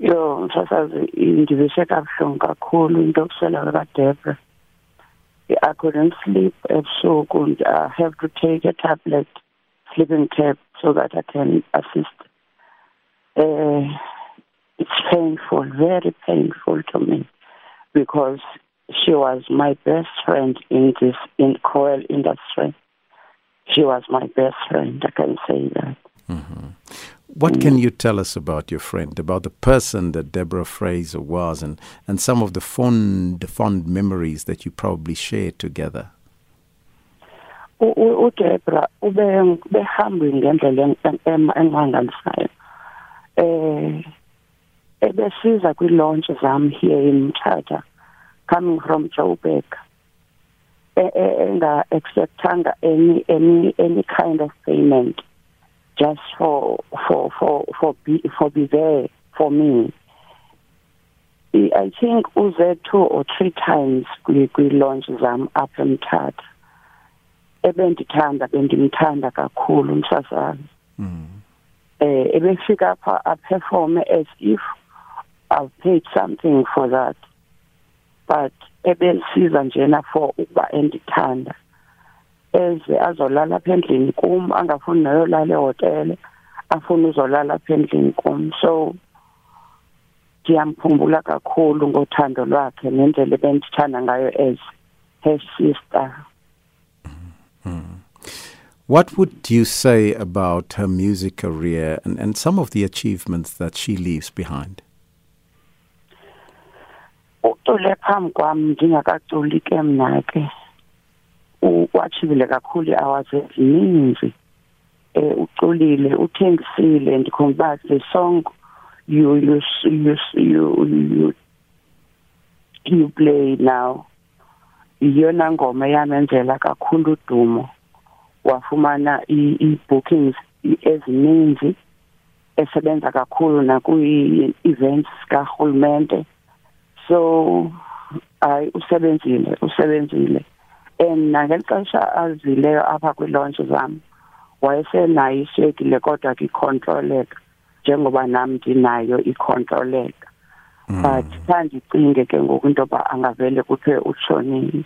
yo msasazi indivise kabuhlungu kakhulu into yokuswela kaDebra I couldn't sleep ebusuku I have to take a tablet sleeping tab so that I can assist. Uh, it's painful very painful to me because she was my best friend in this in coil industry she was my best friend I can say that. Mm-hmm. What can you tell us about your friend, about the person that Deborah Fraser was, and, and some of the fond, fond memories that you probably shared together? uDebra ube behambe ngendlela engangalisayo eh ebesiza kwi launch zam here in Mthatha coming from Joburg. Enga expectanga any any any kind of payment just for for for for be for be there for me. I think uze two or three times kwi launch zam up and eMthatha. Ebendithanda bendimthanda kakhulu umsasazi mm. eh ebefika apha a perform as if I've paid something for that. But ebelisiza njena for ukuba endithanda eze azolala apha endlini kum angafuni nayolala ehotele afuna uzolala apha endlini kum so ndiyamkhumbula kakhulu ngothando lwakhe nendlela ebendithanda ngayo as her sister mm. What would you say about her music career and, and some of the achievements that she leaves behind? ucule phambi kwami ndingakaculi ke mna ke ukwachivile kakhulu hours ezininzi eh uculile uthengisile ndikhomba the song you you you you you, you play now. Iyona ngoma yamenzela kakhulu udumo. Wafumana i-bookings ezininzi esebenza kakhulu nakwi-events kahulumente so hayi usebenzile usebenzile. And nangelixesha azileyo apha kwi-launch zam wayesenayo ishekile kodwa ke icontroleka njengoba nam ndinayo icontroleka but xa ndicinge ke ngoku into yoba angavele kuthiwe utshonile.